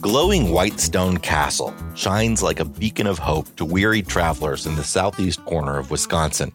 glowing white stone castle shines like a beacon of hope to weary travelers in the southeast corner of Wisconsin.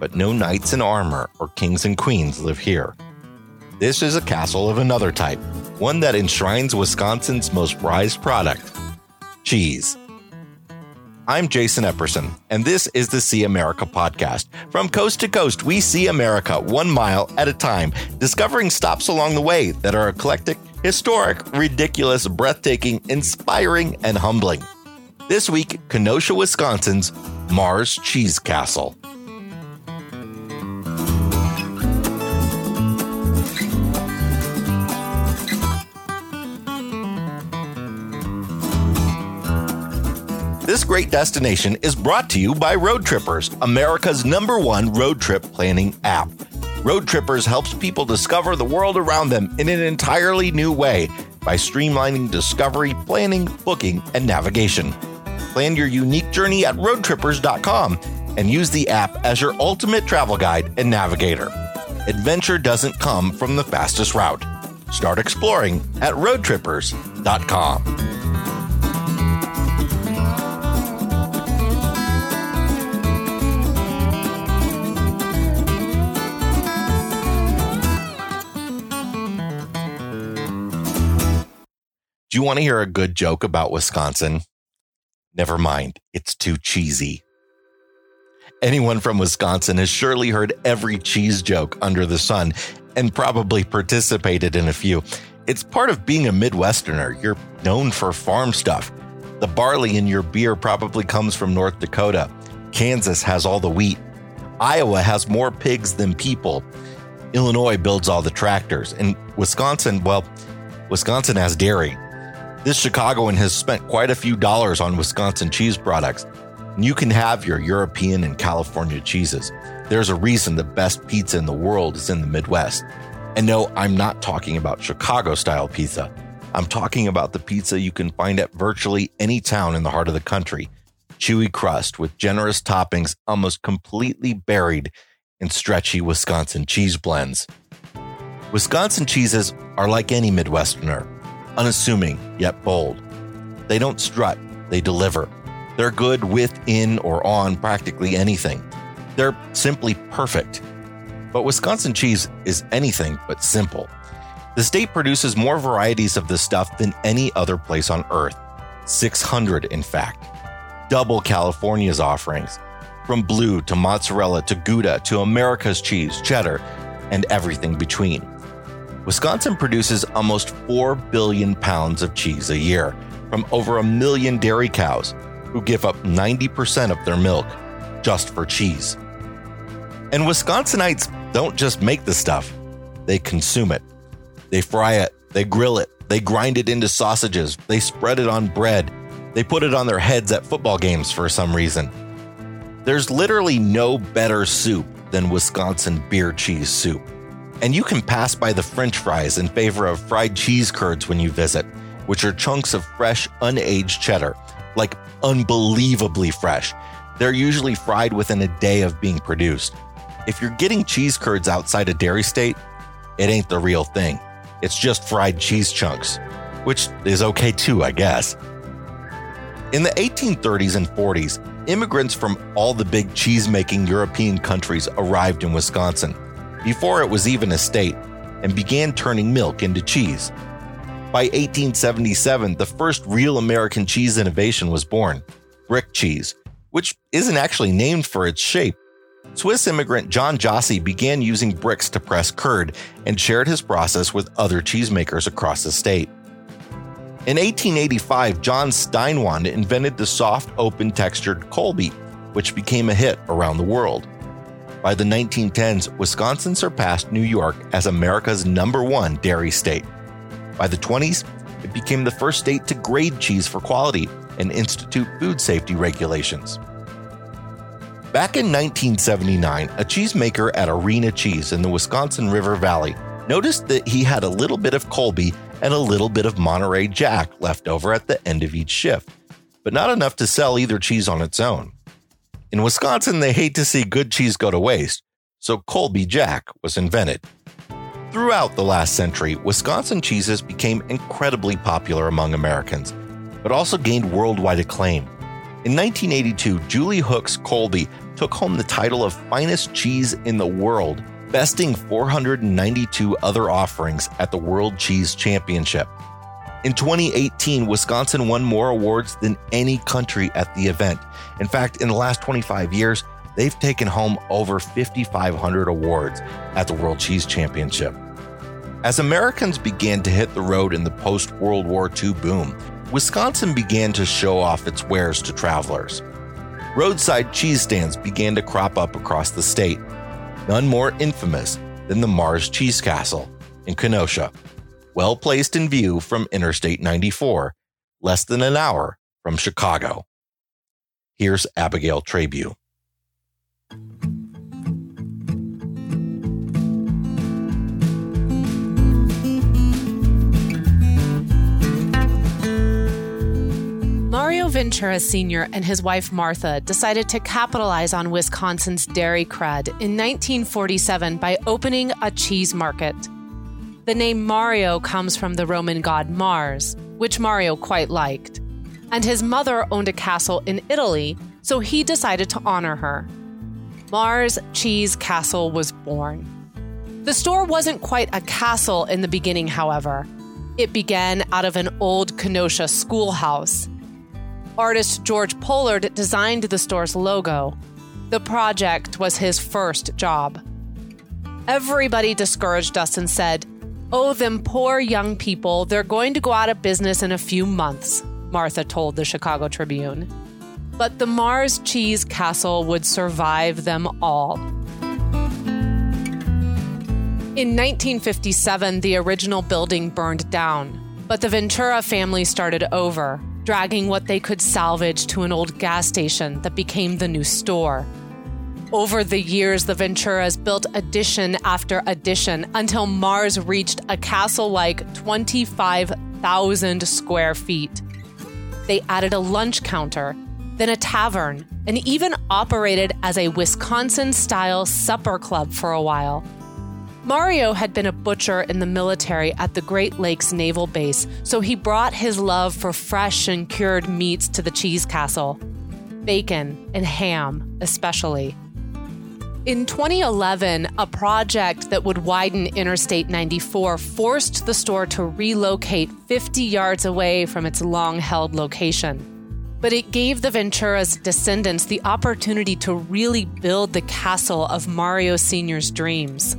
But no knights in armor or kings and queens live here. This is a castle of another type, one that enshrines Wisconsin's most prized product cheese. I'm Jason Epperson, and this is the See America podcast. From coast to coast, we see America one mile at a time, discovering stops along the way that are eclectic, historic, ridiculous, breathtaking, inspiring, and humbling. This week, Kenosha, Wisconsin's Mars Cheese Castle. Great destination is brought to you by Road Trippers, America's number one road trip planning app. Road Trippers helps people discover the world around them in an entirely new way by streamlining discovery, planning, booking, and navigation. Plan your unique journey at roadtrippers.com and use the app as your ultimate travel guide and navigator. Adventure doesn't come from the fastest route. Start exploring at roadtrippers.com. Do you want to hear a good joke about Wisconsin? Never mind, it's too cheesy. Anyone from Wisconsin has surely heard every cheese joke under the sun and probably participated in a few. It's part of being a Midwesterner. You're known for farm stuff. The barley in your beer probably comes from North Dakota. Kansas has all the wheat. Iowa has more pigs than people. Illinois builds all the tractors. And Wisconsin, well, Wisconsin has dairy. This Chicagoan has spent quite a few dollars on Wisconsin cheese products. You can have your European and California cheeses. There's a reason the best pizza in the world is in the Midwest. And no, I'm not talking about Chicago style pizza. I'm talking about the pizza you can find at virtually any town in the heart of the country. Chewy crust with generous toppings almost completely buried in stretchy Wisconsin cheese blends. Wisconsin cheeses are like any Midwesterner unassuming yet bold. They don't strut, they deliver. They're good with, in, or on practically anything. They're simply perfect. But Wisconsin cheese is anything but simple. The state produces more varieties of this stuff than any other place on earth 600, in fact. Double California's offerings. From blue to mozzarella to Gouda to America's cheese, cheddar, and everything between. Wisconsin produces almost 4 billion pounds of cheese a year from over a million dairy cows who give up 90% of their milk just for cheese. And Wisconsinites don't just make the stuff, they consume it. They fry it, they grill it, they grind it into sausages, they spread it on bread, they put it on their heads at football games for some reason. There's literally no better soup than Wisconsin beer cheese soup. And you can pass by the french fries in favor of fried cheese curds when you visit, which are chunks of fresh, unaged cheddar, like unbelievably fresh. They're usually fried within a day of being produced. If you're getting cheese curds outside a dairy state, it ain't the real thing. It's just fried cheese chunks, which is okay too, I guess. In the 1830s and 40s, immigrants from all the big cheese making European countries arrived in Wisconsin before it was even a state, and began turning milk into cheese. By 1877, the first real American cheese innovation was born brick cheese, which isn't actually named for its shape. Swiss immigrant John Jossi began using bricks to press curd and shared his process with other cheesemakers across the state. In 1885, John Steinwand invented the soft, open textured Colby, which became a hit around the world. By the 1910s, Wisconsin surpassed New York as America's number one dairy state. By the 20s, it became the first state to grade cheese for quality and institute food safety regulations. Back in 1979, a cheesemaker at Arena Cheese in the Wisconsin River Valley noticed that he had a little bit of Colby and a little bit of Monterey Jack left over at the end of each shift, but not enough to sell either cheese on its own. In Wisconsin, they hate to see good cheese go to waste, so Colby Jack was invented. Throughout the last century, Wisconsin cheeses became incredibly popular among Americans, but also gained worldwide acclaim. In 1982, Julie Hooks Colby took home the title of finest cheese in the world, besting 492 other offerings at the World Cheese Championship. In 2018, Wisconsin won more awards than any country at the event. In fact, in the last 25 years, they've taken home over 5,500 awards at the World Cheese Championship. As Americans began to hit the road in the post World War II boom, Wisconsin began to show off its wares to travelers. Roadside cheese stands began to crop up across the state, none more infamous than the Mars Cheese Castle in Kenosha, well placed in view from Interstate 94, less than an hour from Chicago. Here's Abigail Trabue. Mario Ventura Sr. and his wife Martha decided to capitalize on Wisconsin's dairy cred in 1947 by opening a cheese market. The name Mario comes from the Roman god Mars, which Mario quite liked. And his mother owned a castle in Italy, so he decided to honor her. Mars Cheese Castle was born. The store wasn't quite a castle in the beginning, however. It began out of an old Kenosha schoolhouse artist George Pollard designed the store's logo. The project was his first job. Everybody discouraged us and said, Oh, them poor young people, they're going to go out of business in a few months, Martha told the Chicago Tribune. But the Mars Cheese Castle would survive them all. In 1957, the original building burned down, but the Ventura family started over dragging what they could salvage to an old gas station that became the new store. Over the years, the Venturas built addition after addition until Mars reached a castle like 25,000 square feet. They added a lunch counter, then a tavern, and even operated as a Wisconsin style supper club for a while. Mario had been a butcher in the military at the Great Lakes Naval Base, so he brought his love for fresh and cured meats to the cheese castle bacon and ham, especially. In 2011, a project that would widen Interstate 94 forced the store to relocate 50 yards away from its long held location. But it gave the Ventura's descendants the opportunity to really build the castle of Mario Sr.'s dreams.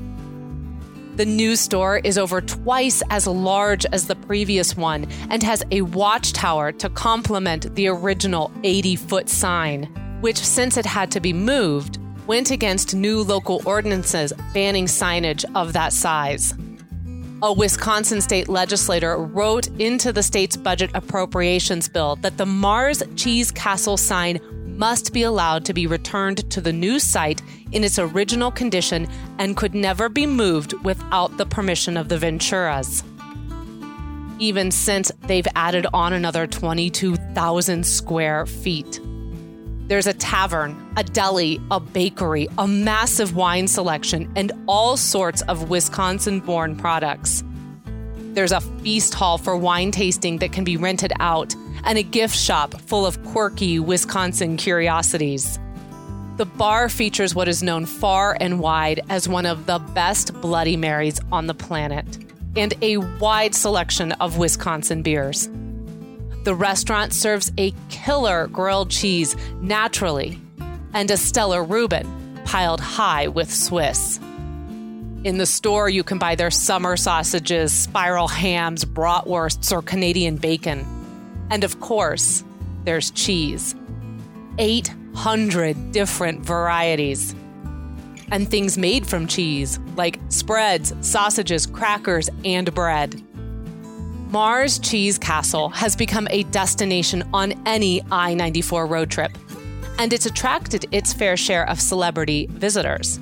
The new store is over twice as large as the previous one and has a watchtower to complement the original 80 foot sign, which, since it had to be moved, went against new local ordinances banning signage of that size. A Wisconsin state legislator wrote into the state's budget appropriations bill that the Mars Cheese Castle sign must be allowed to be returned to the new site in its original condition and could never be moved without the permission of the Venturas. Even since they've added on another 22,000 square feet. There's a tavern, a deli, a bakery, a massive wine selection, and all sorts of Wisconsin born products. There's a feast hall for wine tasting that can be rented out, and a gift shop full of quirky Wisconsin curiosities. The bar features what is known far and wide as one of the best Bloody Marys on the planet, and a wide selection of Wisconsin beers. The restaurant serves a killer grilled cheese naturally, and a stellar Reuben piled high with Swiss. In the store, you can buy their summer sausages, spiral hams, bratwursts, or Canadian bacon. And of course, there's cheese 800 different varieties. And things made from cheese, like spreads, sausages, crackers, and bread. Mars Cheese Castle has become a destination on any I 94 road trip, and it's attracted its fair share of celebrity visitors.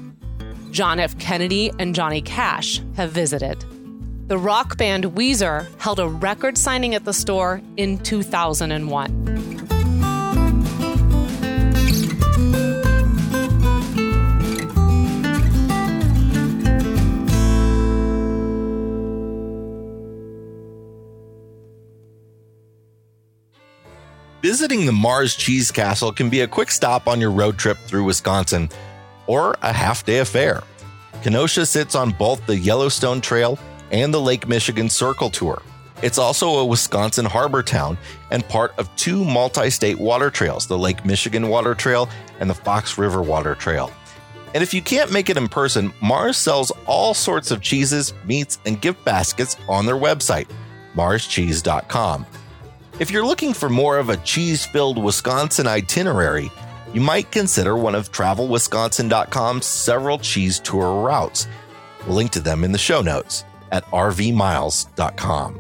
John F. Kennedy and Johnny Cash have visited. The rock band Weezer held a record signing at the store in 2001. Visiting the Mars Cheese Castle can be a quick stop on your road trip through Wisconsin or a half day affair. Kenosha sits on both the Yellowstone Trail and the Lake Michigan Circle Tour. It's also a Wisconsin harbor town and part of two multi state water trails the Lake Michigan Water Trail and the Fox River Water Trail. And if you can't make it in person, Mars sells all sorts of cheeses, meats, and gift baskets on their website, marscheese.com. If you're looking for more of a cheese filled Wisconsin itinerary, you might consider one of travelwisconsin.com's several cheese tour routes. We'll link to them in the show notes at rvmiles.com.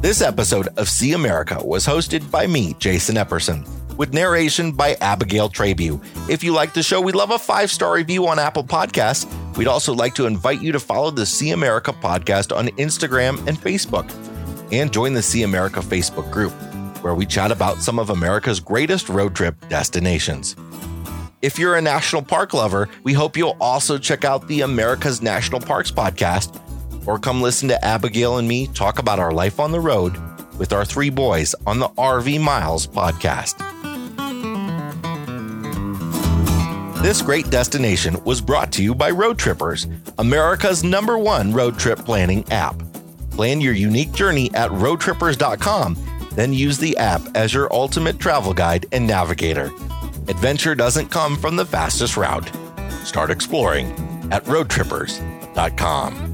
This episode of See America was hosted by me, Jason Epperson, with narration by Abigail Trabue. If you like the show, we'd love a five star review on Apple Podcasts. We'd also like to invite you to follow the See America podcast on Instagram and Facebook, and join the See America Facebook group, where we chat about some of America's greatest road trip destinations. If you're a national park lover, we hope you'll also check out the America's National Parks podcast or come listen to Abigail and me talk about our life on the road with our three boys on the RV Miles podcast. This great destination was brought to you by Road Trippers, America's number one road trip planning app. Plan your unique journey at roadtrippers.com, then use the app as your ultimate travel guide and navigator. Adventure doesn't come from the fastest route. Start exploring at roadtrippers.com.